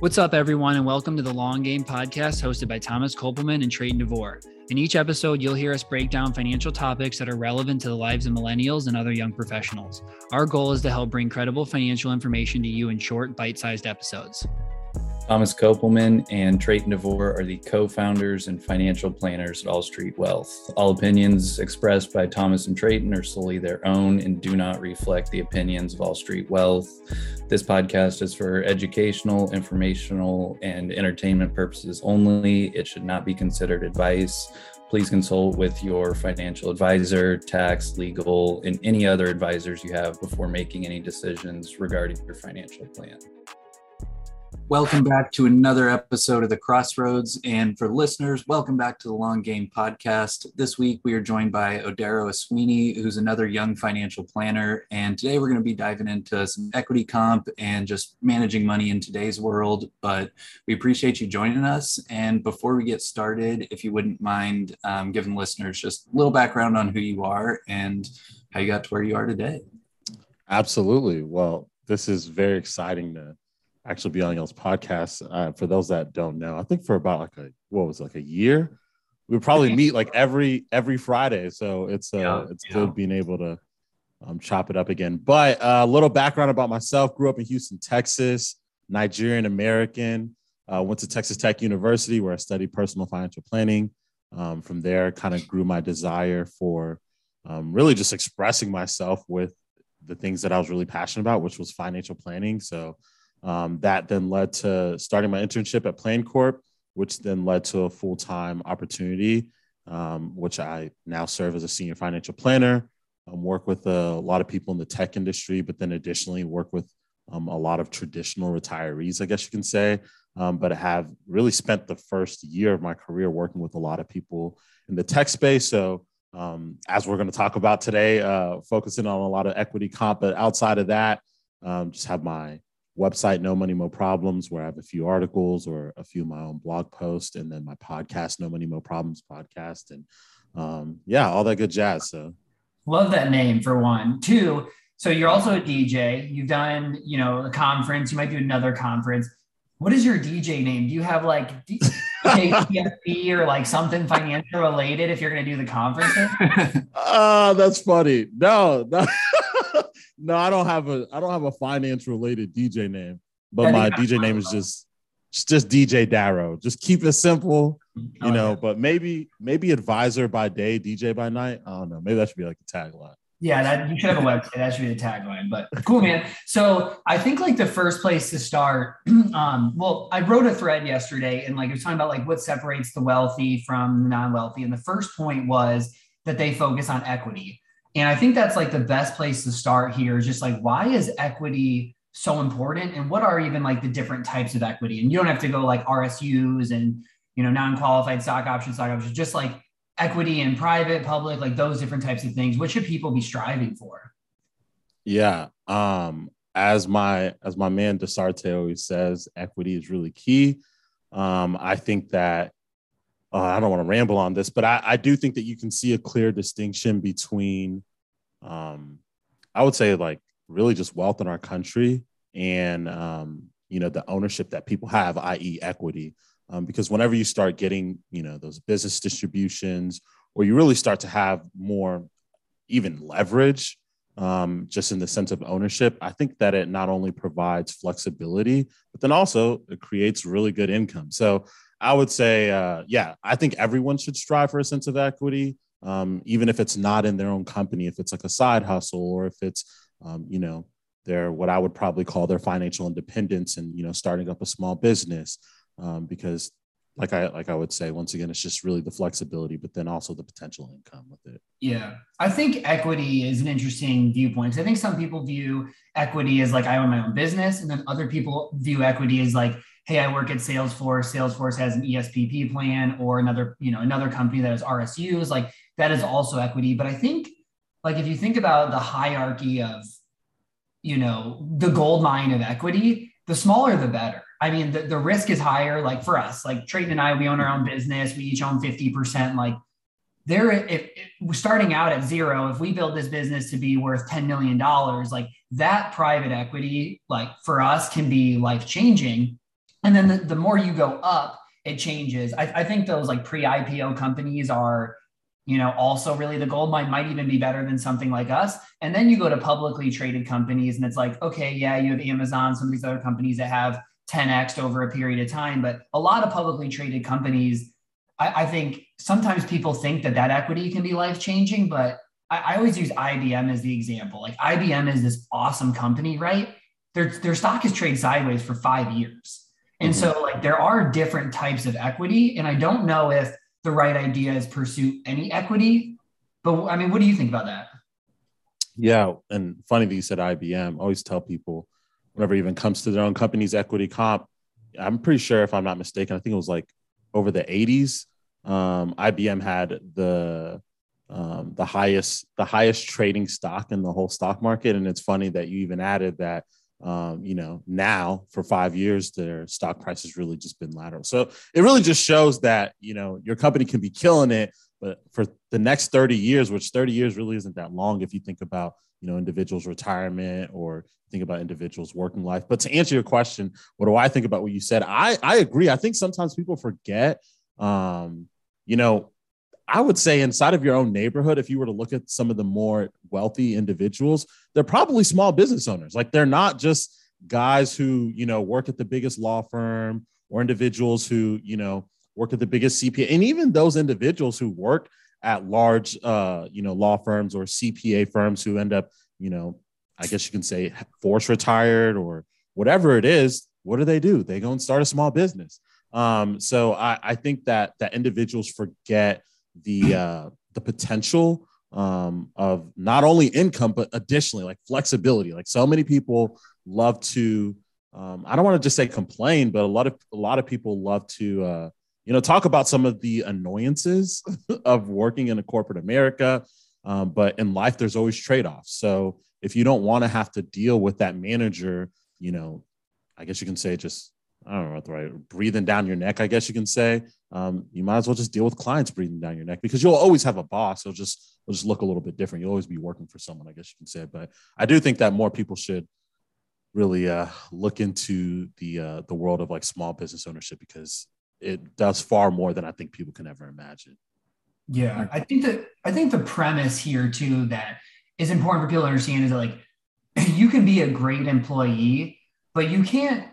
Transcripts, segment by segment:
What's up, everyone, and welcome to the Long Game Podcast hosted by Thomas Kopelman and Trayton DeVore. In each episode, you'll hear us break down financial topics that are relevant to the lives of millennials and other young professionals. Our goal is to help bring credible financial information to you in short, bite sized episodes. Thomas Kopelman and Trayton DeVore are the co founders and financial planners at All Street Wealth. All opinions expressed by Thomas and Trayton are solely their own and do not reflect the opinions of All Street Wealth. This podcast is for educational, informational, and entertainment purposes only. It should not be considered advice. Please consult with your financial advisor, tax, legal, and any other advisors you have before making any decisions regarding your financial plan. Welcome back to another episode of The Crossroads. And for listeners, welcome back to the Long Game Podcast. This week, we are joined by Odaro Aisueni, who's another young financial planner. And today, we're going to be diving into some equity comp and just managing money in today's world. But we appreciate you joining us. And before we get started, if you wouldn't mind um, giving listeners just a little background on who you are and how you got to where you are today. Absolutely. Well, this is very exciting to actually be on y'all's podcast. Uh, for those that don't know, I think for about like a what was it, like a year, we would probably meet like every every Friday. So it's uh yeah, it's yeah. good being able to um, chop it up again. But uh, a uh, little background about myself: grew up in Houston, Texas, Nigerian American. Uh, went to Texas Tech University where I studied personal financial planning. Um, from there, kind of grew my desire for um, really just expressing myself with the things that I was really passionate about, which was financial planning. So um, that then led to starting my internship at PlanCorp, which then led to a full time opportunity, um, which I now serve as a senior financial planner. Um, work with a lot of people in the tech industry, but then additionally work with um, a lot of traditional retirees, I guess you can say. Um, but I have really spent the first year of my career working with a lot of people in the tech space. So, um, as we're going to talk about today, uh, focusing on a lot of equity comp, but outside of that, just have my website no money mo problems where i have a few articles or a few of my own blog posts and then my podcast no money mo problems podcast and um, yeah all that good jazz so. Love that name for one. Two so you're also a dj you've done you know a conference. You might do another conference. What is your dj name? Do you have like KPFB or like something financial related if you're going to do the conference uh that's funny. No no no, I don't have a I don't have a finance related DJ name, but my DJ name is just it's just DJ Darrow. Just keep it simple, you oh, know. Yeah. But maybe maybe advisor by day, DJ by night. I don't know. Maybe that should be like a tagline. Yeah, that you should have a website. That should be the tagline. But cool, man. So I think like the first place to start. Um, well, I wrote a thread yesterday, and like it was talking about like what separates the wealthy from the non-wealthy, and the first point was that they focus on equity. And I think that's like the best place to start here is just like, why is equity so important? And what are even like the different types of equity? And you don't have to go like RSUs and, you know, non qualified stock options, stock options, just like equity in private, public, like those different types of things. What should people be striving for? Yeah. Um, as my as my man Dasarte always says, equity is really key. Um, I think that uh, I don't want to ramble on this, but I, I, do think that you can see a clear distinction between, um, I would say, like really just wealth in our country and, um, you know, the ownership that people have, i.e., equity. Um, because whenever you start getting, you know, those business distributions, or you really start to have more even leverage, um, just in the sense of ownership, I think that it not only provides flexibility, but then also it creates really good income. So I would say, uh, yeah, I think everyone should strive for a sense of equity, um, even if it's not in their own company, if it's like a side hustle or if it's, um, you know, their what I would probably call their financial independence and you know starting up a small business, um, because like I like I would say once again, it's just really the flexibility, but then also the potential income with it. Yeah, I think equity is an interesting viewpoint. I think some people view equity as like I own my own business, and then other people view equity as like hey, I work at Salesforce. Salesforce has an ESPP plan or another, you know, another company that has RSUs. Like that is also equity. But I think, like, if you think about the hierarchy of, you know, the gold mine of equity, the smaller the better. I mean, the, the risk is higher. Like for us, like Trayton and I, we own our own business. We each own 50%. Like there, if, if starting out at zero, if we build this business to be worth $10 million, like that private equity, like for us can be life changing And then the, the more you go up, it changes. I, I think those like pre-IPO companies are, you know, also really the gold mine might even be better than something like us. And then you go to publicly traded companies and it's like, okay, yeah, you have Amazon, some of these other companies that have 10x over a period of time. But a lot of publicly traded companies, I, I think sometimes people think that that equity can be life changing, but I, I, always use IBM as the example. Like IBM is this awesome company, right? Their, their stock has traded sideways for five years. And mm-hmm. so, like, there are different types of equity. And I don't know if the right idea is pursue any equity. But I mean, what do you think about that? Yeah. And funny that you said IBM. I always tell people, whenever it even comes to their own company's equity comp, I'm pretty sure, if I'm not mistaken, I think it was like over the 80s, um, IBM had the um, the highest the highest trading stock in the whole stock market. And it's funny that you even added that um, you know, now for five years, their stock price has really just been lateral. So it really just shows that, you know, your company can be killing it, but for the next 30 years, which 30 years really isn't that long if you think about, you know, individuals' retirement or think about individuals' working life. But to answer your question, what do I think about what you said? I, I agree. I think sometimes people forget, um, you know, I would say inside of your own neighborhood, if you were to look at some of the more wealthy individuals, they're probably small business owners. Like they're not just guys who, you know, work at the biggest law firm or individuals who, you know, work at the biggest CPA. And even those individuals who work at large, uh, you know, law firms or CPA firms who end up, you know, I guess you can say force retired or whatever it is. What do they do? They go and start a small business. Um, so I, I think that that individuals forget the uh, the potential um, of not only income but additionally like flexibility. Like so many people love to, um, I don't want to just say complain, but a lot of a lot of people love to, uh, you know, talk about some of the annoyances of working in a corporate America. Um, but in life, there's always trade offs. So if you don't want to have to deal with that manager, you know, I guess you can say just I don't know what the right breathing down your neck, I guess you can say. Um, you might as well just deal with clients breathing down your neck because you'll always have a boss. It'll just it'll just look a little bit different. You'll always be working for someone, I guess you can say. But I do think that more people should really uh, look into the uh, the world of like small business ownership because it does far more than I think people can ever imagine. Yeah, I think that I think the premise here too that is important for people to understand is that like you can be a great employee, but you can't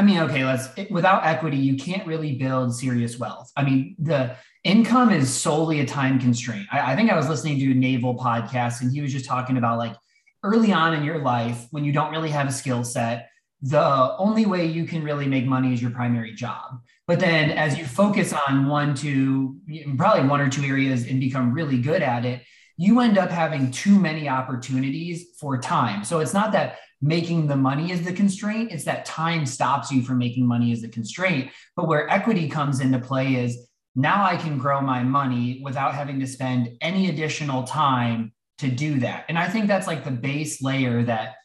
I mean, okay, let's without equity, you can't really build serious wealth. I mean, the income is solely a time constraint. I, I, think I was listening to a Naval podcast and he was just talking about like early on in your life when you don't really have a skill set, the only way you can really make money is your primary job. But then as you focus on one, two, probably one or two areas and become really good at it, you end up having too many opportunities for time. So it's not that making the money is the constraint. It's that time stops you from making money as the constraint. But where equity comes into play is now I can grow my money without having to spend any additional time to do that. And I think that's like the base layer that,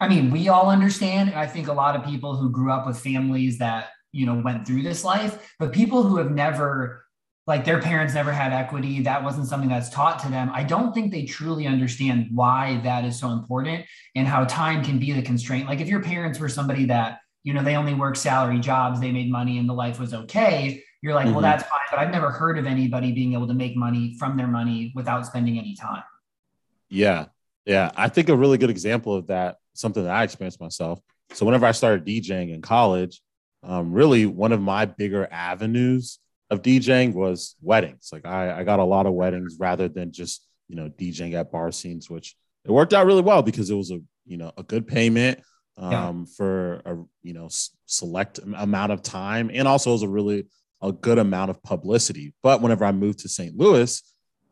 I mean, we all understand. I think a lot of people who grew up with families that, you know, went through this life, but people who have never like their parents never had equity. That wasn't something that's taught to them. I don't think they truly understand why that is so important and how time can be the constraint. Like if your parents were somebody that you know they only work salary jobs they made money and the life was okay you're like mm-hmm. well that's fine but i've never heard of anybody being able to make money from their money without spending any time. Yeah. Yeah. I think a really good example of that something that i experienced myself. So whenever i started djing in college um, really one of my bigger avenues of DJing was weddings. Like I, I got a lot of weddings rather than just, you know, DJing at bar scenes, which it worked out really well because it was a, you know, a good payment um, yeah. for a, you know, s- select amount of time. And also it was a really, a good amount of publicity. But whenever I moved to St. Louis,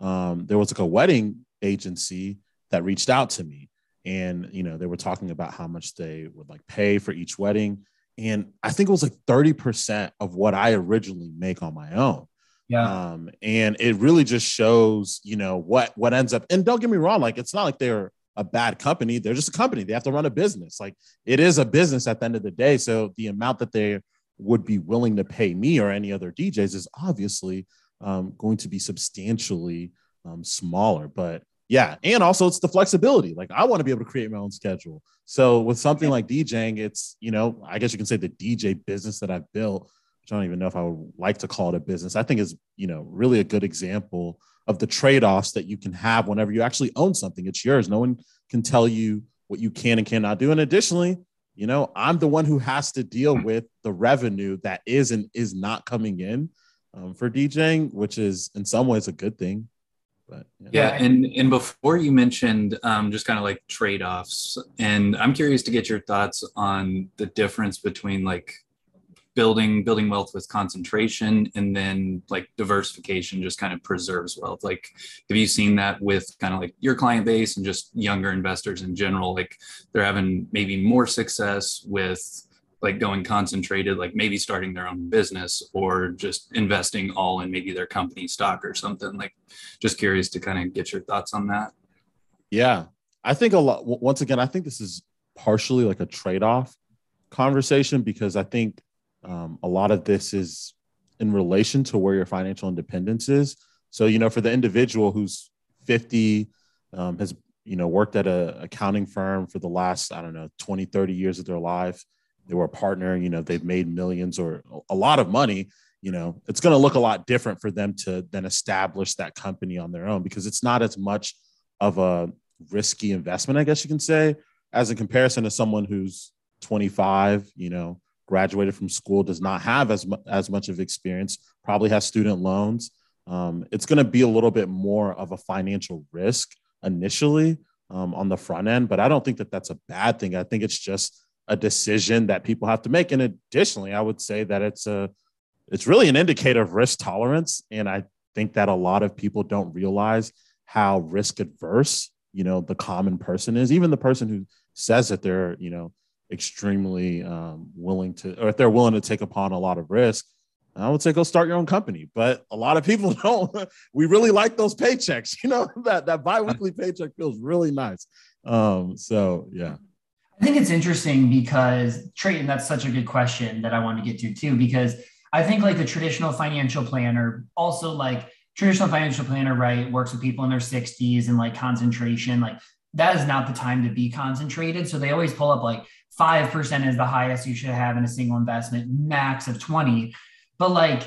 um, there was like a wedding agency that reached out to me and, you know, they were talking about how much they would like pay for each wedding and I think it was like 30% of what I originally make on my own. Yeah. Um, and it really just shows, you know, what what ends up, and don't get me wrong, like it's not like they're a bad company, they're just a company, they have to run a business. Like it is a business at the end of the day. So the amount that they would be willing to pay me or any other DJs is obviously um, going to be substantially um, smaller. But yeah. And also it's the flexibility. Like I want to be able to create my own schedule. So with something like DJing, it's, you know, I guess you can say the DJ business that I've built, which I don't even know if I would like to call it a business. I think is, you know, really a good example of the trade-offs that you can have whenever you actually own something. It's yours. No one can tell you what you can and cannot do. And additionally, you know, I'm the one who has to deal with the revenue that is and is not coming in um, for DJing, which is in some ways a good thing. But know. yeah, and and before you mentioned um, just kind of like trade offs, and I'm curious to get your thoughts on the difference between like building building wealth with concentration and then like diversification just kind of preserves wealth like have you seen that with kind of like your client base and just younger investors in general like they're having maybe more success with like going concentrated like maybe starting their own business or just investing all in maybe their company stock or something like just curious to kind of get your thoughts on that yeah i think a lot once again i think this is partially like a trade-off conversation because i think um, a lot of this is in relation to where your financial independence is. So, you know, for the individual who's 50, um, has, you know, worked at a accounting firm for the last, I don't know, 20, 30 years of their life. They were a partner, you know, they've made millions or a lot of money. You know, it's going to look a lot different for them to then establish that company on their own because it's not as much of a risky investment, I guess you can say, as in comparison to someone who's 25, you know, graduated from school, does not have as, mu- as much of experience, probably has student loans. Um, it's going to be a little bit more of a financial risk initially um, on the front end, but I don't think that that's a bad thing. I think it's just a decision that people have to make. And additionally, I would say that it's a it's really an indicator of risk tolerance, and I think that a lot of people don't realize how risk adverse you know the common person is. Even the person who says that they're you know extremely um, willing to, or if they're willing to take upon a lot of risk, I would say go start your own company. But a lot of people don't. we really like those paychecks. You know that that biweekly paycheck feels really nice. Um, so yeah. I think it's interesting because Trayton, that's such a good question that I want to get to too, because I think like the traditional financial planner, also like traditional financial planner, right, works with people in their 60s and like concentration, like that is not the time to be concentrated. So they always pull up like 5% is the highest you should have in a single investment, max of 20. But like,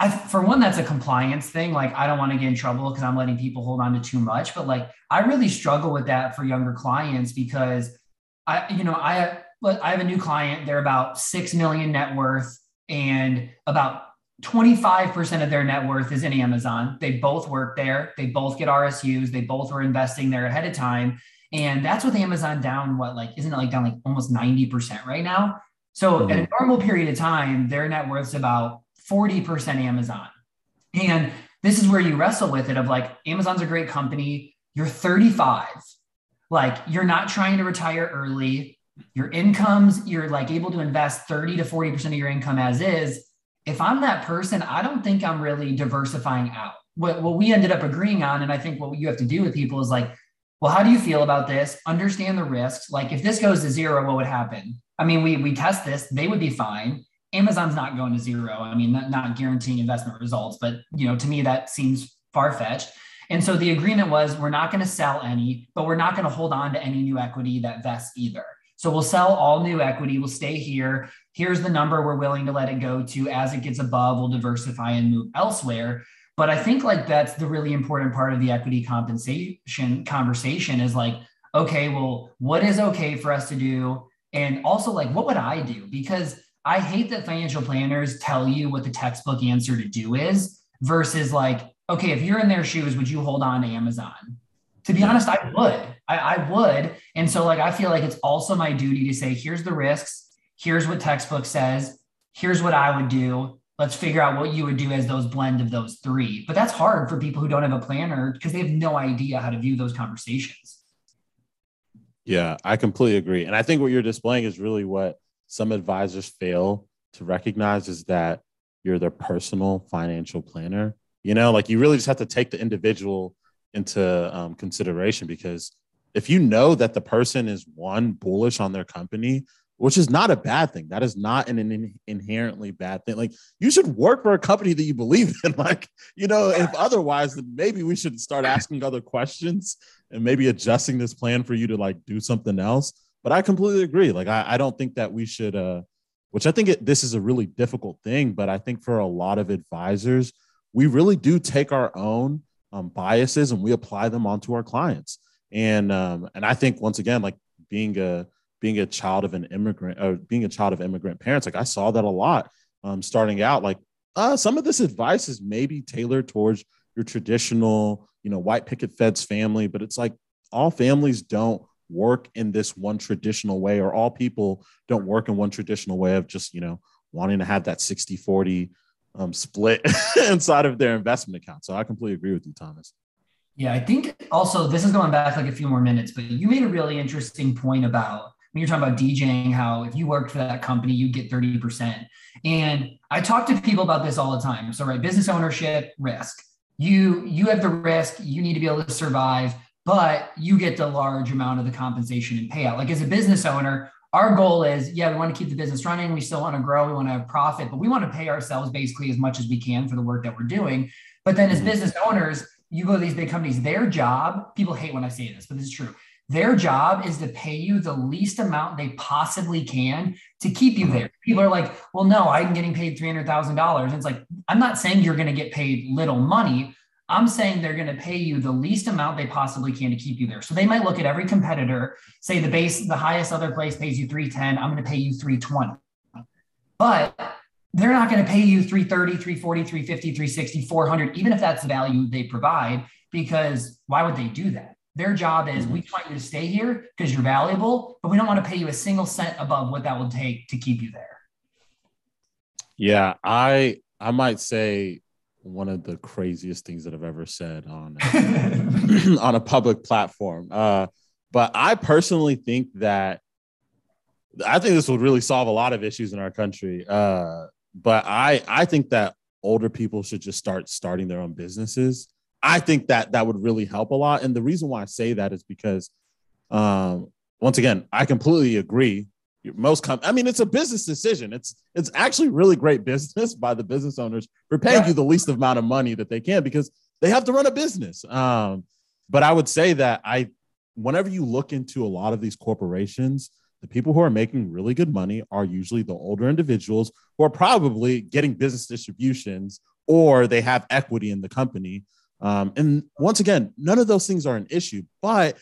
I, for one, that's a compliance thing. Like, I don't want to get in trouble because I'm letting people hold on to too much. But like, I really struggle with that for younger clients because I, you know, I, I have a new client. They're about 6 million net worth and about 25% of their net worth is in Amazon. They both work there. They both get RSUs. They both were investing there ahead of time. And that's with Amazon down, what, like, isn't it like down like almost 90% right now? So mm-hmm. at a normal period of time, their net worth's about 40% Amazon. And this is where you wrestle with it of like, Amazon's a great company. You're 35. Like, you're not trying to retire early. Your incomes, you're like able to invest 30 to 40% of your income as is. If I'm that person, I don't think I'm really diversifying out. What, what we ended up agreeing on, and I think what you have to do with people is like, well, how do you feel about this? Understand the risks. Like if this goes to zero, what would happen? I mean, we we test this, they would be fine. Amazon's not going to zero. I mean, not, not guaranteeing investment results, but you know, to me that seems far fetched. And so the agreement was we're not going to sell any, but we're not going to hold on to any new equity that vests either. So we'll sell all new equity. We'll stay here. Here's the number we're willing to let it go to. As it gets above, we'll diversify and move elsewhere. But I think like that's the really important part of the equity compensation conversation is like, okay, well, what is okay for us to do? And also, like, what would I do? Because I hate that financial planners tell you what the textbook answer to do is versus like, okay, if you're in their shoes, would you hold on to Amazon? To be honest, I would. I, I would. And so, like, I feel like it's also my duty to say, here's the risks, here's what textbook says, here's what I would do let's figure out what you would do as those blend of those three. But that's hard for people who don't have a planner because they have no idea how to view those conversations. Yeah, I completely agree. And I think what you're displaying is really what some advisors fail to recognize is that you're their personal financial planner. You know, like you really just have to take the individual into um, consideration because if you know that the person is one bullish on their company which is not a bad thing. That is not an, an inherently bad thing. Like you should work for a company that you believe in. Like, you know, if otherwise, then maybe we should start asking other questions and maybe adjusting this plan for you to like do something else. But I completely agree. Like, I, I don't think that we should, uh, which I think it, this is a really difficult thing, but I think for a lot of advisors, we really do take our own um, biases and we apply them onto our clients. And um, and I think once again, like being a being a child of an immigrant or being a child of immigrant parents, like I saw that a lot um, starting out. Like uh, some of this advice is maybe tailored towards your traditional, you know, white picket fence family, but it's like all families don't work in this one traditional way, or all people don't work in one traditional way of just, you know, wanting to have that 60 40 um, split inside of their investment account. So I completely agree with you, Thomas. Yeah, I think also this is going back like a few more minutes, but you made a really interesting point about when you're talking about DJing, how if you worked for that company, you get 30%. And I talk to people about this all the time. So, right, business ownership, risk. You you have the risk, you need to be able to survive, but you get the large amount of the compensation and payout. Like as a business owner, our goal is yeah, we want to keep the business running, we still want to grow, we want to have profit, but we want to pay ourselves basically as much as we can for the work that we're doing. But then as mm-hmm. business owners, you go to these big companies, their job, people hate when I say this, but this is true their job is to pay you the least amount they possibly can to keep you there. People are like, well, no, I'm getting paid $300,000. And It's like, I'm not saying you're going to get paid little money. I'm saying they're going to pay you the least amount they possibly can to keep you there. So they might look at every competitor, say the base, the highest other place pays you 310. I'm going to pay you 320. But they're not going to pay you 330, 340, 350, 360, 400, even if that's the value they provide, because why would they do that? Their job is we want you to stay here because you're valuable, but we don't want to pay you a single cent above what that will take to keep you there. Yeah, I I might say one of the craziest things that I've ever said on on a public platform. Uh, but I personally think that I think this would really solve a lot of issues in our country. Uh, but I I think that older people should just start starting their own businesses I think that that would really help a lot. And the reason why I say that is because, um, once again, I completely agree. Most com- I mean, it's a business decision. It's it's actually really great business by the business owners for paying you the least amount of money that they can because they have to run a business. Um, but I would say that I, whenever you look into a lot of these corporations, the people who are making really good money are usually the older individuals who are probably getting business distributions or they have equity in the company um, and once again, none of those things are an issue. But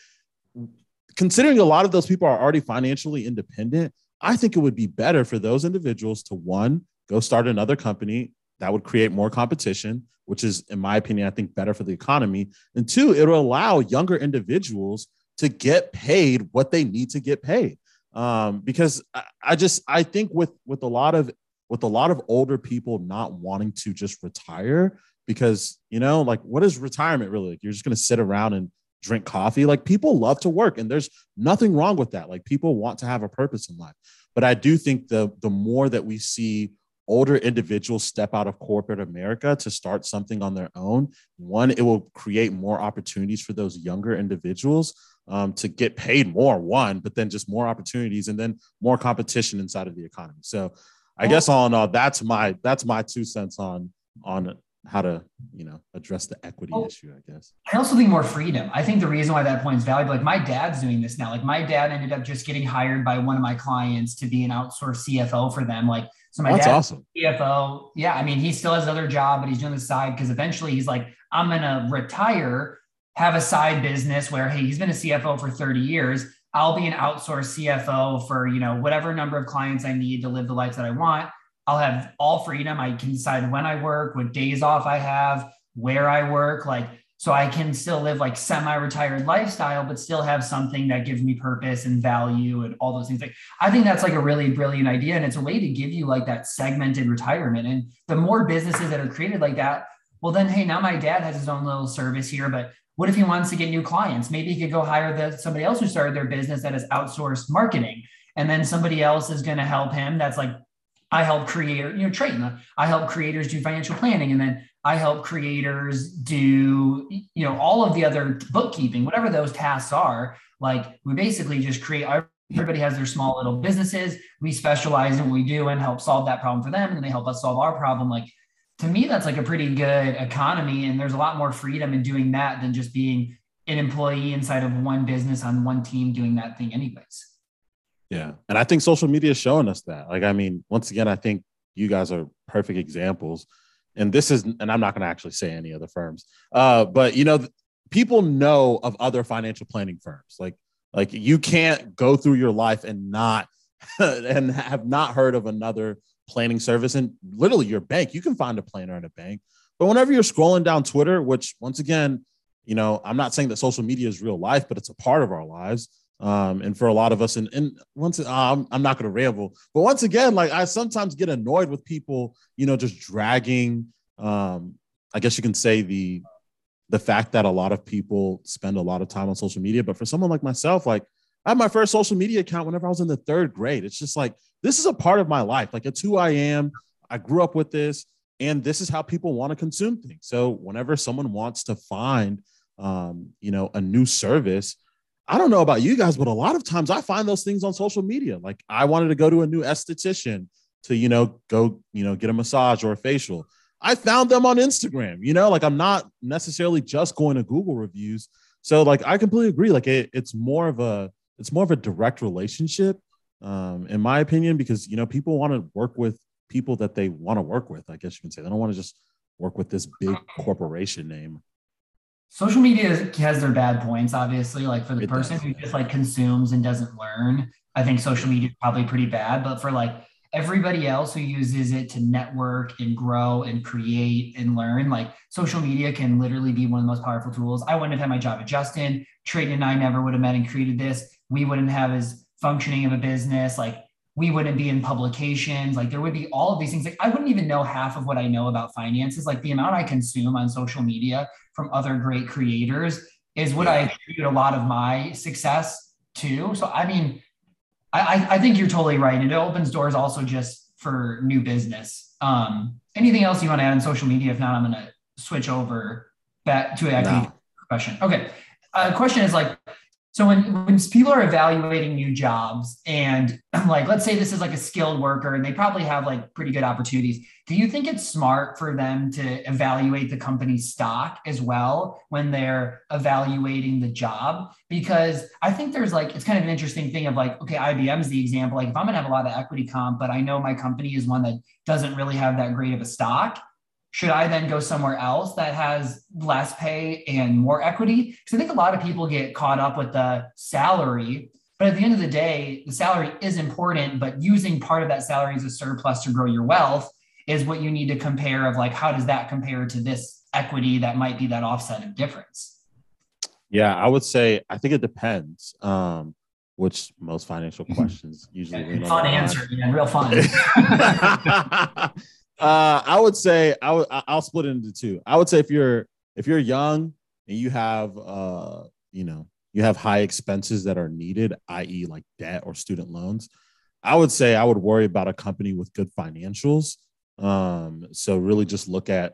considering a lot of those people are already financially independent, I think it would be better for those individuals to one, go start another company that would create more competition, which is, in my opinion, I think better for the economy. And two, it'll allow younger individuals to get paid what they need to get paid. Um, because I, I just I think with with a lot of with a lot of older people not wanting to just retire, because you know like what is retirement really like you're just going to sit around and drink coffee like people love to work and there's nothing wrong with that. Like people want to have a purpose in life. But i do think the the more that we see older individuals step out of corporate america to start something on their own one it will create more opportunities for those younger individuals um, to get paid more one but then just more opportunities and then more competition inside of the economy. So i guess all in all that's my that's my two cents on on how to you know address the equity issue i guess. I also think more freedom. I think the reason why that point is valuable like my dad's doing this now. Like my dad ended up just getting hired by one of my clients to be an outsourced cfo for them. Like so my that's awesome. Cfo yeah i mean he still has another job but he's doing the side because eventually he's like i'm gonna retire have a side business where hey he's been a cfo for 30 years. I'll be an outsourced cfo for you know whatever number of clients i need to live the life that i want I'll have all freedom. I can decide when I work, what days off I have, where I work, like so I can still live like semi-retired lifestyle, but still have something that gives me purpose and value and all those things. Like I think that's like a really brilliant idea. And it's a way to give you like that segmented retirement. And the more businesses that are created like that, well, then hey, now my dad has his own little service here, but what if he wants to get new clients? Maybe he could go hire the somebody else who started their business that is outsourced marketing. And then somebody else is going to help him that's like I help creator, you know, trading. I help creators do financial planning, and then I help creators do, you know, all of the other bookkeeping, whatever those tasks are. Like we basically just create everybody has their small little businesses. We specialize in what we do and help solve that problem for them, and they help us solve our problem. Like to me, that's like a pretty good economy, and there's a lot more freedom in doing that than just being an employee inside of one business on one team doing that thing, anyways. Yeah, and I think social media is showing us that. Like, I mean, once again, I think you guys are perfect examples. And this is, and I'm not going to actually say any other firms, uh, but you know, people know of other financial planning firms. Like like you can't go through your life and not and have not heard of another planning service. And literally your bank, you can find a planner in a bank. But whenever you're scrolling down Twitter, which once again, you know, I'm not saying that social media is real life, but it's a part of our lives. Um, and for a lot of us, and, and once uh, I'm, I'm not going to ramble, but once again, like I sometimes get annoyed with people, you know, just dragging, um, I guess you can say the the fact that a lot of people spend a lot of time on social media. But for someone like myself, like I had my first social media account whenever I was in the third grade. It's just like this is a part of my life. Like it's who I am. I grew up with this, and this is how people want to consume things. So whenever someone wants to find, um, you know, a new service, I don't know about you guys, but a lot of times I find those things on social media. Like I wanted to go to a new esthetician to, you know, go, you know, get a massage or a facial. I found them on Instagram, you know, like I'm not necessarily just going to Google reviews. So like I completely agree. Like it, it's more of a it's more of a direct relationship, um, in my opinion, because you know, people want to work with people that they want to work with, I guess you can say. They don't want to just work with this big corporation name. Social media has their bad points, obviously. Like for the it person does. who just like consumes and doesn't learn, I think social media is probably pretty bad. But for like everybody else who uses it to network and grow and create and learn like social media can literally be one of the most powerful tools i wouldn't have had my job at justin Trayton and i never would have met and created this we wouldn't have as functioning of a business like we wouldn't be in publications like there would be all of these things like i wouldn't even know half of what i know about finances like the amount i consume on social media from other great creators is what i attribute a lot of my success to so i mean I, I think you're totally right. And it opens doors also just for new business. Um, anything else you want to add on social media? If not, I'm going to switch over back to a no. question. Okay. Uh, question is like, so when, when people are evaluating new jobs and like let's say this is like a skilled worker and they probably have like pretty good opportunities, do you think it's smart for them to evaluate the company's stock as well when they're evaluating the job? Because I think there's like it's kind of an interesting thing of like, okay, IBM is the example. Like if I'm gonna have a lot of equity comp, but I know my company is one that doesn't really have that great of a stock, should I then go somewhere else that has less pay and more equity? Because I think a lot of people get caught up with the salary. But at the end of the day, the salary is important, but using part of that salary as a surplus to grow your wealth is what you need to compare of like, how does that compare to this equity that might be that offset of difference? Yeah, I would say, I think it depends. Um, which most financial questions usually fun answer, yeah, real fun. Uh, I would say I would I'll split it into two. I would say if you're if you're young and you have uh you know you have high expenses that are needed, i.e., like debt or student loans, I would say I would worry about a company with good financials. Um, so really just look at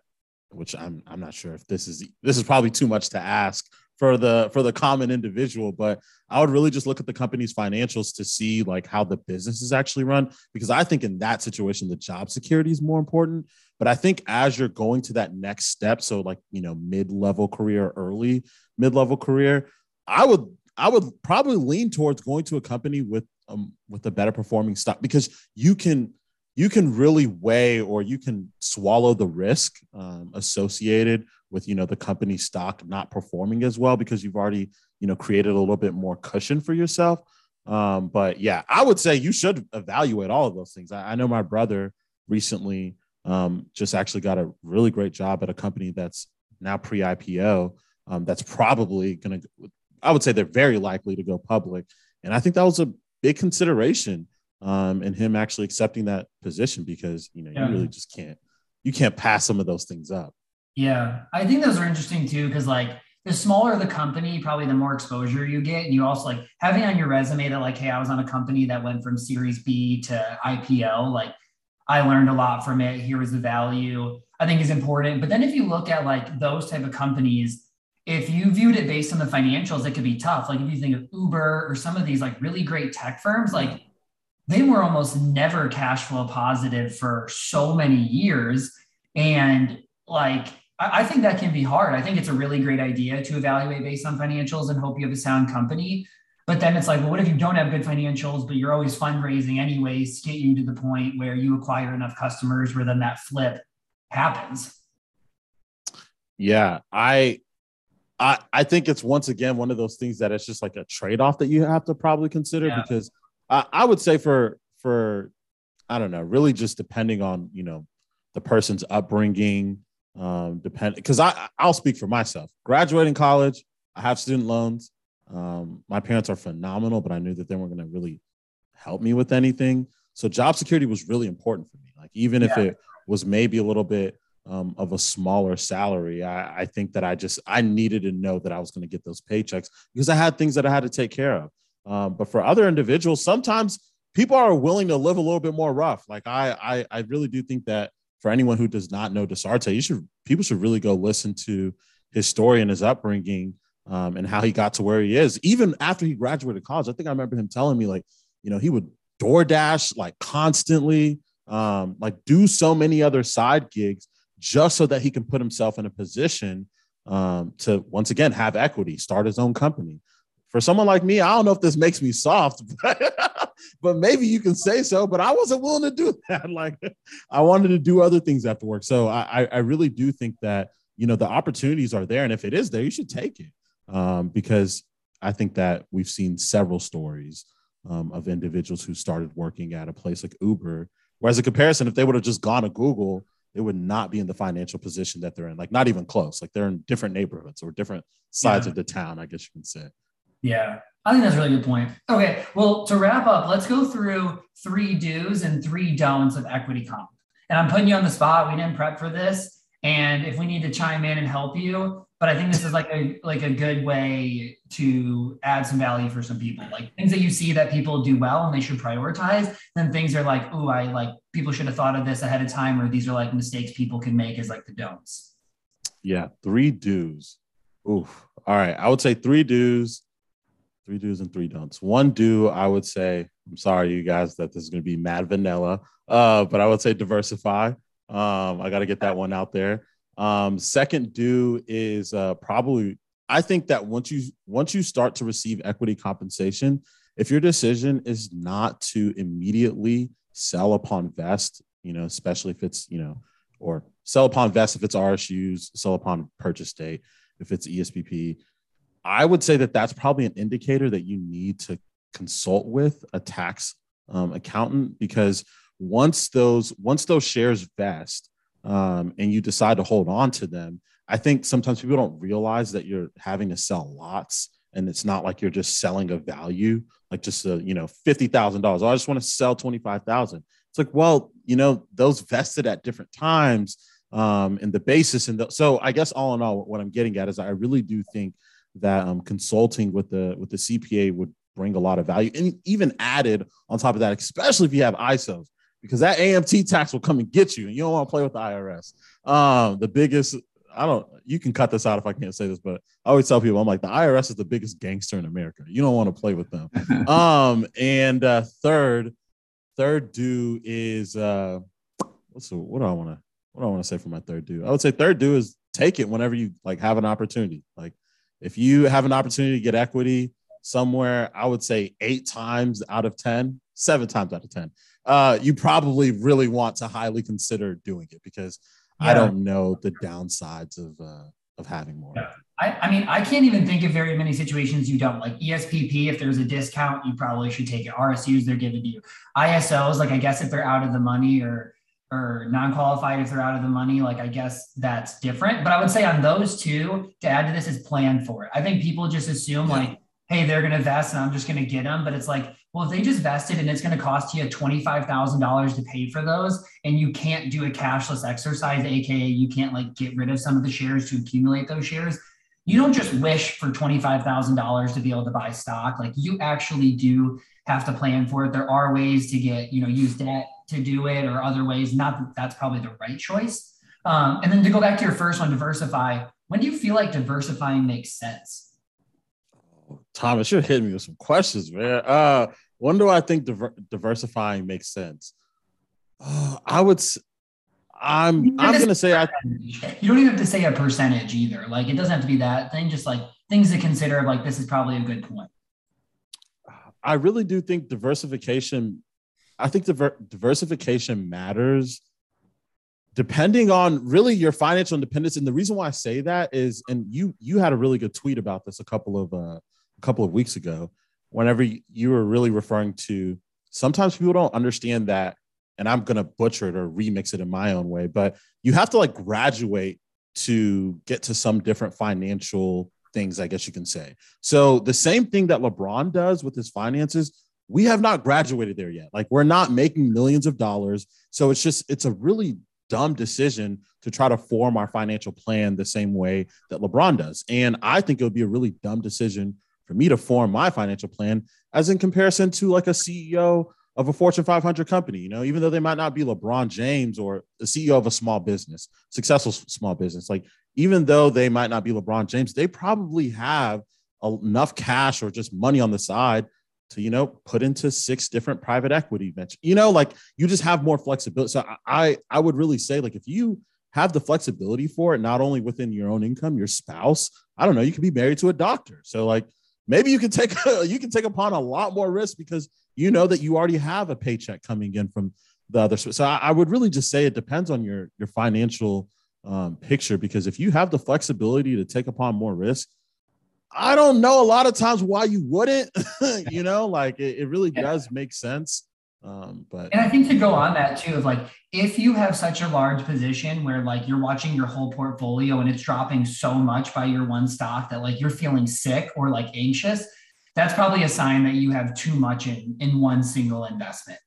which I'm I'm not sure if this is this is probably too much to ask for the for the common individual but i would really just look at the company's financials to see like how the business is actually run because i think in that situation the job security is more important. But i think as you're going to that next step so like you know mid-level career early mid-level career i would i would probably lean towards going to a company with um with a better performing stock because you can you can really weigh or you can swallow the risk um, associated with you know the company stock not performing as well because you've already you know created a little bit more cushion for yourself. Um, but yeah i would say you should evaluate all of those things. I, I know my brother recently um, just actually got a really great job at a company that's now pre-ipo um, that's probably going to i would say they're very likely to go public. And i think that was a big consideration um, and him actually accepting that position because you know yeah. you really just can't you can't pass some of those things up yeah, I think those are interesting too because like the smaller the company, probably the more exposure you get. And you also like having on your resume that like, hey, I was on a company that went from Series B to IPO. Like I learned a lot from it. Here was the value. I think is important. But then if you look at like those type of companies, if you viewed it based on the financials, it could be tough. Like if you think of Uber or some of these like really great tech firms, like they were almost never cash flow positive for so many years. And like I, think that can be hard. I think it's a really great idea to evaluate based on financials and hope you have a sound company. But then it's like, well, what if you don't have good financials, but you're always fundraising anyways to get you to the point where you acquire enough customers where then that flip happens? Yeah, I I I think it's once again one of those things that it's just like a trade-off that you have to probably consider yeah. because I, I would say for for I don't know, really just depending on, you know, the person's upbringing, um, depend because I I'll speak for myself. Graduating college, I have student loans. Um, my parents are phenomenal, but I knew that they weren't going to really help me with anything. So job security was really important for me. Like even yeah. if it was maybe a little bit um, of a smaller salary, I, I, think that I just I needed to know that I was going to get those paychecks because I had things that I had to take care of. Um, but for other individuals, sometimes people are willing to live a little bit more rough. Like I, I, I really do think that for anyone who does not know Dasarte, you should people should really go listen to his story and his upbringing um, and how he got to where he is. Even after he graduated college, I think I remember him telling me like, you know, he would DoorDash like constantly, um, like do so many other side gigs just so that he can put himself in a position um, to once again have equity, start his own company. For someone like me, I don't know if this makes me soft, but, but maybe you can say so. But I wasn't willing to do that. Like I wanted to do other things after work. So I, I really do think that you know the opportunities are there, and if it is there, you should take it um, because I think that we've seen several stories um, of individuals who started working at a place like Uber. Whereas a comparison, if they would have just gone to Google, they would not be in the financial position that they're in. Like not even close. Like they're in different neighborhoods or different sides yeah. of the town. I guess you can say. Yeah, I think that's a really good point. Okay, well, to wrap up, let's go through three do's and three don'ts of equity comp. And I'm putting you on the spot. We didn't prep for this, and if we need to chime in and help you, but I think this is like a like a good way to add some value for some people. Like things that you see that people do well and they should prioritize. Then things are like, oh, I like people should have thought of this ahead of time, or these are like mistakes people can make as like the don'ts. Yeah, three do's. Oof. All right, I would say three do's, three do's and three don'ts. One do, I would say, I'm sorry, you guys, that this is going to be mad vanilla, uh, but I would say diversify. Um, I got to get that one out there. Um, second do is uh, probably I think that once you once you start to receive equity compensation, if your decision is not to immediately sell upon vest, you know, especially if it's you know, or sell upon vest if it's RSUs, sell upon purchase date if it's ESPP, I would say that that's probably an indicator that you need to consult with a tax um, accountant because once those once those shares vest um, and you decide to hold on to them, I think sometimes people don't realize that you're having to sell lots and it's not like you're just selling a value, like just a, you know, $50,000. Oh, I just want to sell 25,000. It's like, well, you know, those vested at different times um, and the basis. And the, so I guess all in all, what I'm getting at is I really do think that um, consulting with the, with the CPA would bring a lot of value and even added on top of that, especially if you have ISOs because that AMT tax will come and get you, and you don't want to play with the IRS. Um, the biggest, I don't, you can cut this out if I can't say this, but I always tell people, I'm like, the IRS is the biggest gangster in America. You don't want to play with them. um, and uh, third, third do is uh, what's the, what do I want to, what do I want to say for my third do? I would say third do is take it whenever you like have an opportunity. Like if you have an opportunity to get equity somewhere, I would say eight times out of 10, seven times out of 10 uh, you probably really want to highly consider doing it because yeah. I don't know the downsides of uh, of having more. Yeah. I, I mean, I can't even think of very many situations you don't like ESPP. If there's a discount, you probably should take it. RSUs, they're giving to you. ISOs, like I guess if they're out of the money or or non-qualified if they're out of the money, like I guess that's different. But I would say on those two, to add to this is plan for it. I think people just assume yeah. like, hey, they're gonna vest and I'm just gonna get them. But it's like well, if they just vested and it's going to cost you $25,000 to pay for those, and you can't do a cashless exercise, AKA you can't like get rid of some of the shares to accumulate those shares, you don't just wish for $25,000 to be able to buy stock. Like you actually do have to plan for it. There are ways to get, you know, use debt to do it or other ways. Not that that's probably the right choice. Um, and then to go back to your first one, diversify. when do you feel like diversifying makes sense? Thomas, you're hitting me with some questions, man. Uh, when do I think diver- diversifying makes sense? Uh, I would. S- I'm. I'm gonna say I. You don't even have to say a percentage either. Like it doesn't have to be that thing. Just like things to consider. Like this is probably a good point. I really do think diversification. I think diver- diversification matters depending on really your financial independence. And the reason why I say that is, and you you had a really good tweet about this a couple of uh, a couple of weeks ago. Whenever you were really referring to, sometimes people don't understand that, and I'm gonna butcher it or remix it in my own way, but you have to like graduate to get to some different financial things, I guess you can say. So the same thing that LeBron does with his finances, we have not graduated there yet. Like we're not making millions of dollars. So it's just it's a really dumb decision to try to form our financial plan the same way that LeBron does. And I think it would be a really dumb decision for me to form my financial plan as in comparison to like a CEO of a Fortune 500 company, you know, even though they might not be LeBron James or the CEO of a small business, successful small business, like even though they might not be LeBron James, they probably have enough cash or just money on the side to you know put into six different private equity ventures. You know like you just have more flexibility. So i i would really say like if you have the flexibility for it not only within your own income your spouse i don't know you could be married to a doctor. So like maybe you can take you can take upon a lot more risk because you know that you already have a paycheck coming in from the other so i, I would really just say it depends on your your financial um, picture because if you have the flexibility to take upon more risk I don't know a lot of times why you wouldn't, you know, like it, it really yeah. does make sense. Um, but and I think to go on that too, of like if you have such a large position where like you're watching your whole portfolio and it's dropping so much by your one stock that like you're feeling sick or like anxious, that's probably a sign that you have too much in in one single investment.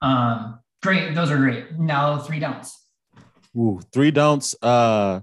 Um, great, those are great. Now three don'ts. Ooh, three don'ts. Uh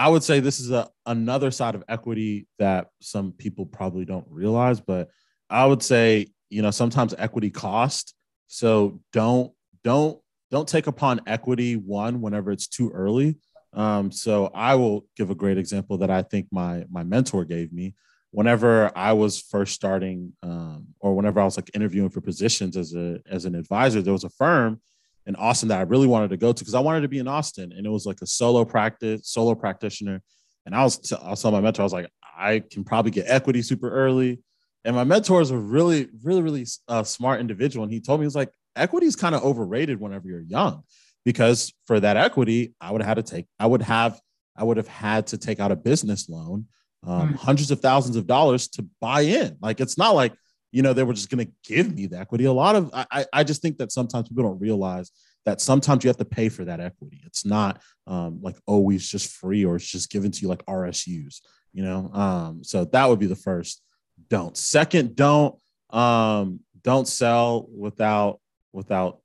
I would say this is a another side of equity that some people probably don't realize, but I would say, you know, sometimes equity cost. So don't don't don't take upon equity one whenever it's too early. Um, so I will give a great example that I think my my mentor gave me. Whenever I was first starting, um, or whenever I was like interviewing for positions as a as an advisor, there was a firm in Austin that I really wanted to go to because I wanted to be in Austin, and it was like a solo practice, solo practitioner. And I was, t- I was telling my mentor, I was like, I can probably get equity super early. And my mentor is a really, really, really uh, smart individual, and he told me he was like, equity is kind of overrated whenever you're young, because for that equity, I would have had to take, I would have, I would have had to take out a business loan, um, mm-hmm. hundreds of thousands of dollars to buy in. Like it's not like you know, they were just going to give me the equity. A lot of, I, I just think that sometimes people don't realize that sometimes you have to pay for that equity. It's not um, like always just free or it's just given to you like RSUs, you know? Um, so that would be the first don't. Second, don't, um, don't sell without, without,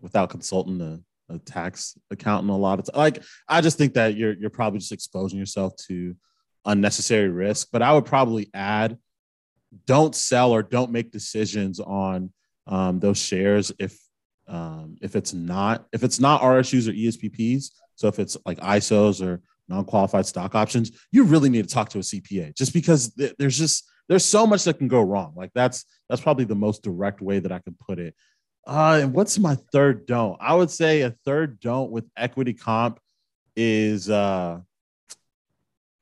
without consulting a, a tax accountant a lot of time. Like, I just think that you're, you're probably just exposing yourself to unnecessary risk, but I would probably add, don't sell or don't make decisions on um, those shares if um, if it's not if it's not RSUs or ESPPs. So if it's like ISOs or non-qualified stock options, you really need to talk to a CPA just because th- there's just there's so much that can go wrong. Like that's that's probably the most direct way that I can put it. Uh, and what's my third don't? I would say a third don't with equity comp is uh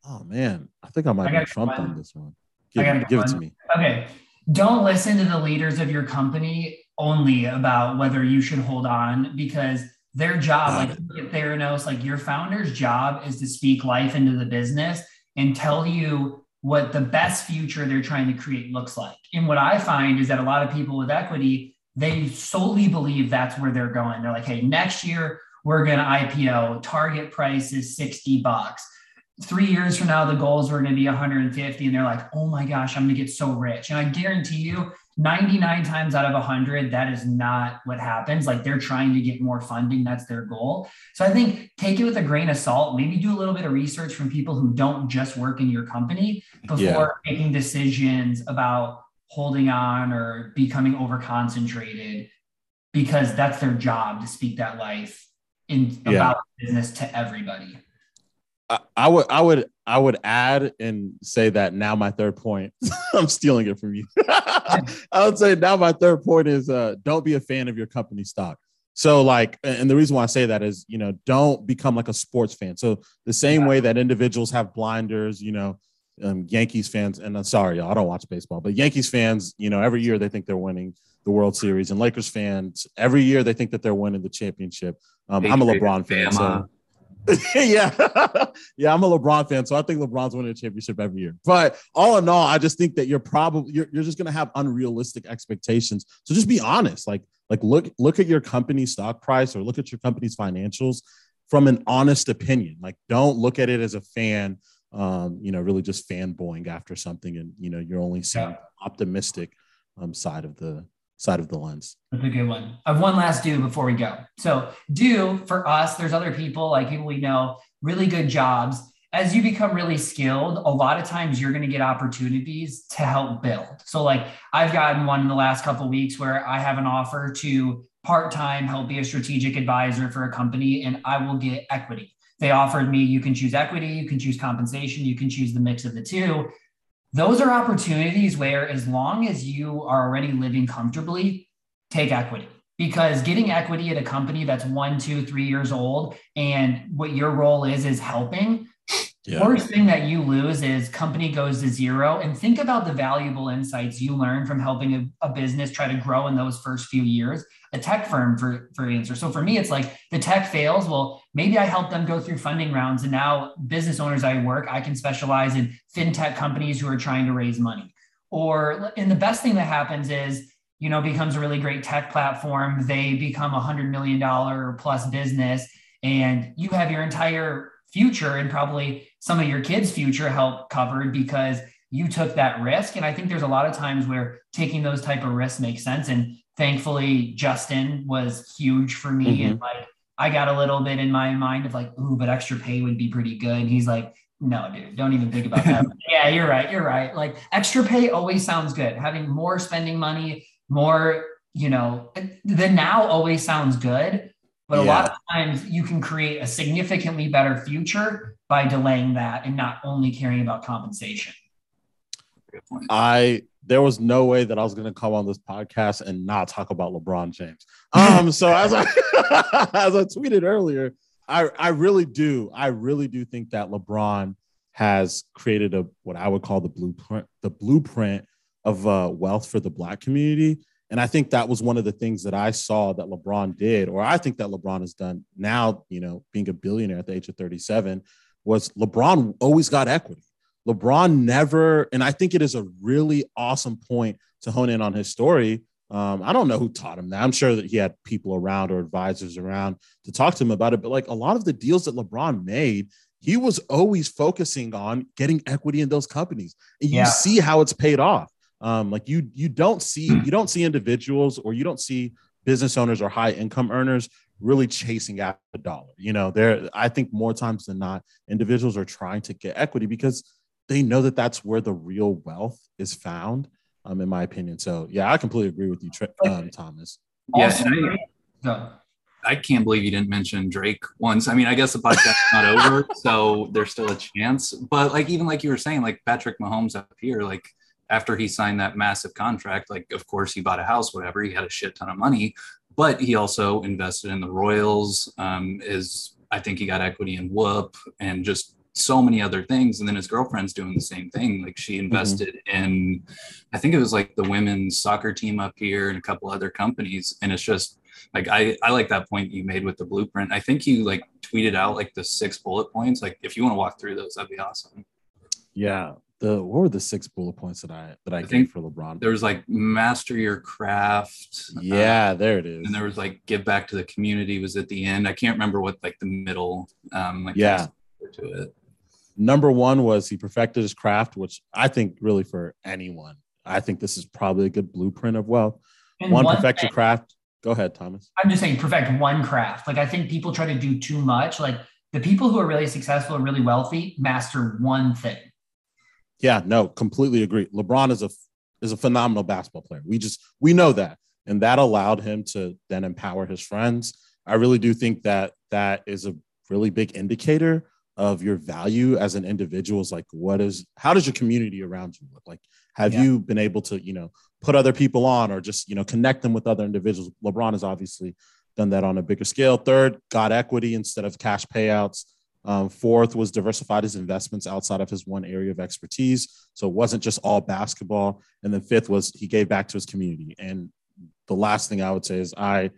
oh man, I think I might I be trumped on this one. Give, give it to me. Okay. Don't listen to the leaders of your company only about whether you should hold on because their job, uh, like Theranos, like your founder's job is to speak life into the business and tell you what the best future they're trying to create looks like. And what I find is that a lot of people with equity, they solely believe that's where they're going. They're like, hey, next year we're going to IPO, target price is 60 bucks three years from now, the goals were going to be 150. And they're like, oh my gosh, I'm going to get so rich. And I guarantee you, 99 times out of 100, that is not what happens. Like they're trying to get more funding. That's their goal. So I think take it with a grain of salt. Maybe do a little bit of research from people who don't just work in your company before yeah. making decisions about holding on or becoming over concentrated because that's their job to speak that life in yeah. about business to everybody. I, I would I would I would add and say that now my third point. I'm stealing it from you. I would say now my third point is uh, don't be a fan of your company stock. So like, and the reason why I say that is, you know, don't become like a sports fan. So the same yeah. way that individuals have blinders, you know, um, Yankees fans, and I'm sorry, y'all, I don't watch baseball, but Yankees fans, you know, every year they think they're winning the World Series, and Lakers fans every year they think that they're winning the championship. Um, I'm a LeBron fan, so yeah, yeah, I'm a LeBron fan, so I think LeBron's winning a championship every year. But all in all, I just think that you're probably you're, you're just gonna have unrealistic expectations. So just be honest, like like look look at your company's stock price or look at your company's financials from an honest opinion. Like don't look at it as a fan, um, you know, really just fanboying after something, and you know you're only seeing yeah. optimistic um, side of the side of the lens. That's a good one. I have one last do before we go. So, do for us, there's other people like people we know, really good jobs. As you become really skilled, a lot of times you're going to get opportunities to help build. So, like I've gotten one in the last couple weeks where I have an offer to part time help be a strategic advisor for a company, and I will get equity. They offered me you can choose equity, you can choose compensation, you can choose the mix of the two those are opportunities where as long as you are already living comfortably take equity. Because getting equity at a company that's one two three years old and what your role is is helping yeah. Worst thing that you lose is company goes to zero. And think about the valuable insights you learn from helping a, a, business try to grow in those first few years. A tech firm, for for answer. So for me, it's like the tech fails. Well, maybe I help them go through funding rounds, and now business owners I work, I can specialize in fintech companies who are trying to raise money. Or and the best thing that happens is you know becomes a really great tech platform. They become a hundred million dollar plus business, and you have your entire future and probably some of your kids' future help covered because you took that risk. And I think there's a lot of times where taking those type of risks makes sense. And thankfully, Justin was huge for me. Mm-hmm. And like I got a little bit in my mind of like, ooh, but extra pay would be pretty good. And he's like, no, dude, don't even think about that. yeah, you're right. You're right. Like extra pay always sounds good. Having more spending money, more, you know, the now always sounds good. But a lot of times you can create a significantly better future by delaying that and not only caring about compensation. I there was no way that I was going to come on this podcast and not talk about LeBron James. Um, so as I as I tweeted earlier, I I really do I really do think that LeBron has created a what I would call the blueprint the blueprint of uh, wealth for the Black community. And I think that was one of the things that I saw that LeBron did, or I think that LeBron has done now, you know, being a billionaire at the age of 37, was LeBron always got equity. LeBron never, and I think it is a really awesome point to hone in on his story. Um, I don't know who taught him that. I'm sure that he had people around or advisors around to talk to him about it. But like a lot of the deals that LeBron made, he was always focusing on getting equity in those companies. And you yeah. see how it's paid off. Um, like you you don't see you don't see individuals or you don't see business owners or high income earners really chasing after the dollar. You know, there I think more times than not, individuals are trying to get equity because they know that that's where the real wealth is found. Um, in my opinion. So yeah, I completely agree with you, um, Thomas. Yeah, I, no. I can't believe you didn't mention Drake once. I mean, I guess the podcast's not over, so there's still a chance. But like even like you were saying, like Patrick Mahomes up here, like after he signed that massive contract, like of course he bought a house, whatever. He had a shit ton of money, but he also invested in the Royals. Um, is I think he got equity in Whoop and just so many other things. And then his girlfriend's doing the same thing. Like she mm-hmm. invested mm-hmm. in, I think it was like the women's soccer team up here and a couple other companies. And it's just like I, I like that point you made with the blueprint. I think you like tweeted out like the six bullet points. Like if you want to walk through those, that'd be awesome. Yeah, the what were the six bullet points that I that I, I gave for LeBron? There was like master your craft. Yeah, uh, there it is. And there was like give back to the community was at the end. I can't remember what like the middle um like yeah to it. Number one was he perfected his craft, which I think really for anyone, I think this is probably a good blueprint of wealth. And one, one perfect your craft. Go ahead, Thomas. I'm just saying perfect one craft. Like I think people try to do too much. Like the people who are really successful and really wealthy master one thing yeah, no, completely agree. LeBron is a is a phenomenal basketball player. We just we know that, and that allowed him to then empower his friends. I really do think that that is a really big indicator of your value as an individual is like what is how does your community around you look like have Yeah. you been able to you know put other people on or just you know connect them with other individuals lebron has obviously done that on a bigger scale third got equity instead of cash payouts um, fourth was diversified his investments outside of his one area of expertise so it wasn't just all basketball and then fifth was he gave back to his community and the last thing i would say is i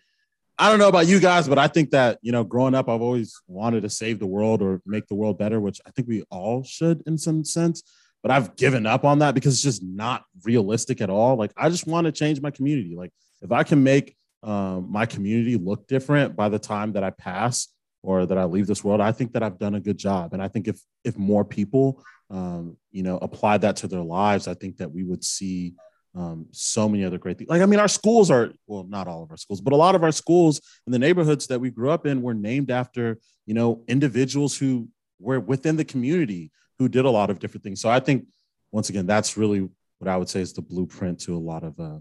I don't know about you guys, but I think that, you know, growing up, I've always wanted to save the world or make the world better, which I think we all should in some sense. But I've given up on that because it's just not realistic at all. Like, I just want to change my community. Like, if I can make um, my community look different by the time that I pass or that I leave this world, I think that I've done a good job. And I think if if more people, um, you know, apply that to their lives, I think that we would see um, so many other great things. Like, I mean, our schools are, well, not all of our schools, but a lot of our schools in the neighborhoods that we grew up in were named after, you know, individuals who were within the community who did a lot of different things. So I think, once again, that's really what I would say is the blueprint to a lot of uh,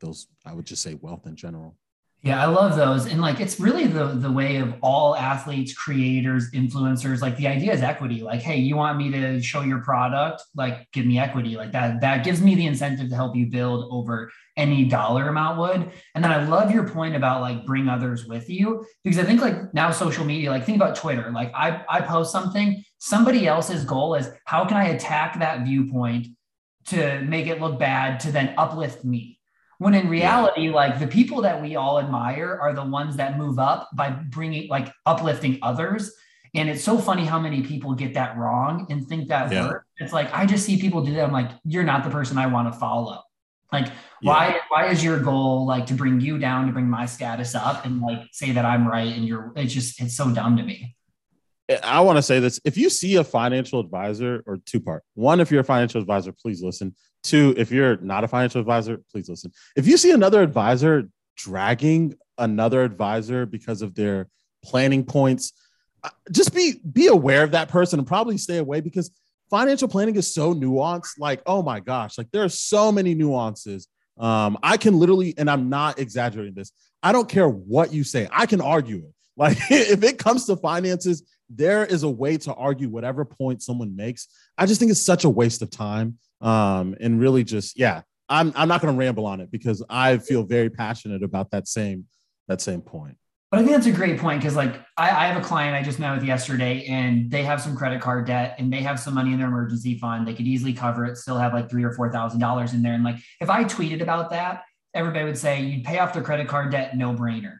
those, I would just say wealth in general. Yeah, I love those. And like it's really the the way of all athletes, creators, influencers. Like the idea is equity. Like, hey, you want me to show your product? Like, give me equity. Like that, that gives me the incentive to help you build over any dollar amount would. And then I love your point about like bring others with you because I think like now social media, like think about Twitter. Like I I post something, somebody else's goal is how can I attack that viewpoint to make it look bad to then uplift me when in reality like the people that we all admire are the ones that move up by bringing like uplifting others and it's so funny how many people get that wrong and think that Yeah. works. it's like i just see people do that i'm like you're not the person i want to follow like Yeah. why why is your goal like to bring you down to bring my status up and like say that i'm right and you're it's just it's so dumb to me eh, I want to say this. If you see a financial advisor or two part, one, if you're a financial advisor, please listen. Two, if you're not a financial advisor, please listen. If you see another advisor dragging another advisor because of their planning points, uh, just be be aware of that person and probably stay away because financial planning is so nuanced. Like, oh my gosh, like there are so many nuances. Um, I can literally, and I'm not exaggerating this. I don't care what you say. I can argue it. Like if it comes to finances, there is a way to argue whatever point someone makes. I just think it's such a waste of time. Um, and really just, yeah, I'm, I'm not going to ramble on it because I feel very passionate about that same, that same point. But I think that's a great point because, like, I, I have a client I just met with yesterday, and they have some credit card debt, and they have some money in their emergency fund. They could easily cover it, still have like three or four thousand dollars in there. And like, if I tweeted about that, everybody would say you'd pay off their credit card debt, no brainer.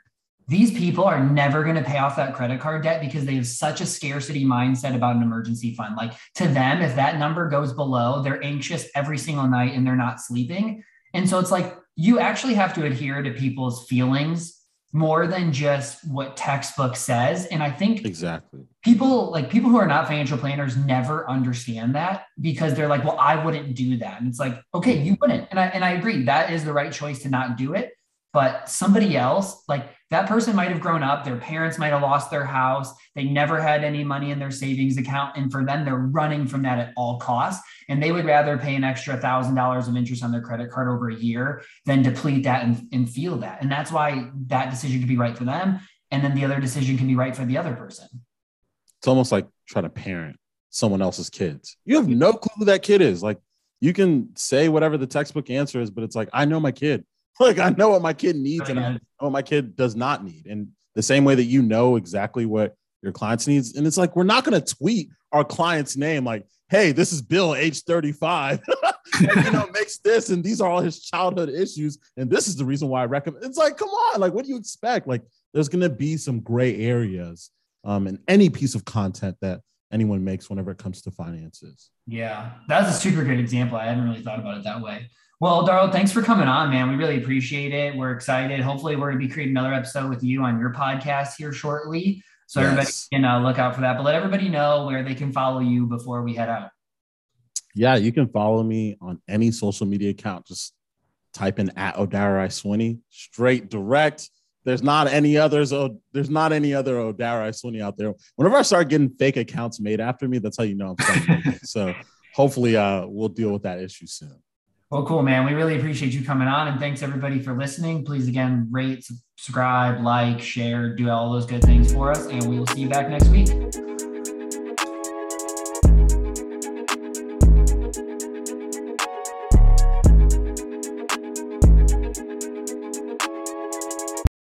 These people are never going to pay off that credit card debt because they have such a scarcity mindset about an emergency fund. Like to them, if that number goes below, they're anxious every single night and they're not sleeping. And so it's like you actually have to adhere to people's feelings more than just what textbook says. And I think Exactly. people like people who are not financial planners never understand that because they're like, well, I wouldn't do that. And it's like, okay, you wouldn't. And I and I agree that is the right choice to not do it. But somebody else, like that person might have grown up, their parents might have lost their house, they never had any money in their savings account. And for them, they're running from that at all costs. And they would rather pay an extra thousand dollars of interest on their credit card over a year than deplete that and, and feel that. And that's why that decision could be right for them. And then the other decision can be right for the other person. It's almost like trying to parent someone else's kids. You have no clue who that kid is. Like you can say whatever the textbook answer is, but it's like, I know my kid. Like I know what my kid needs and I know what my kid does not need. And the same way that you know exactly what your clients needs. And it's like, we're not going to tweet our client's name like, hey, this is Bill, age 35. and, you know, makes this, and these are all his childhood issues. And this is the reason why I recommend. It's like, come on, like, what do you expect? Like, there's going to be some gray areas um, in any piece of content that anyone makes whenever it comes to finances. Yeah, that's a super good example. I hadn't really thought about it that way. Well, Odaro, thanks for coming on, man. We really appreciate it. We're excited. Hopefully, we're going to be creating another episode with you on your podcast here shortly. So everybody Yes. can uh, look out for that. But let everybody know where they can follow you before we head out. Yeah, you can follow me on any social media account. Just type in at Odaro Aisueni, straight direct. There's not any others. Oh, there's not any other Odaro Aisueni out there. Whenever I start getting fake accounts made after me, that's how you know I'm so hopefully, uh, we'll deal with that issue soon. Well, cool, man. We really appreciate you coming on. And thanks, everybody, for listening. Please, again, rate, subscribe, like, share, do all those good things for us. And we will see you back next week.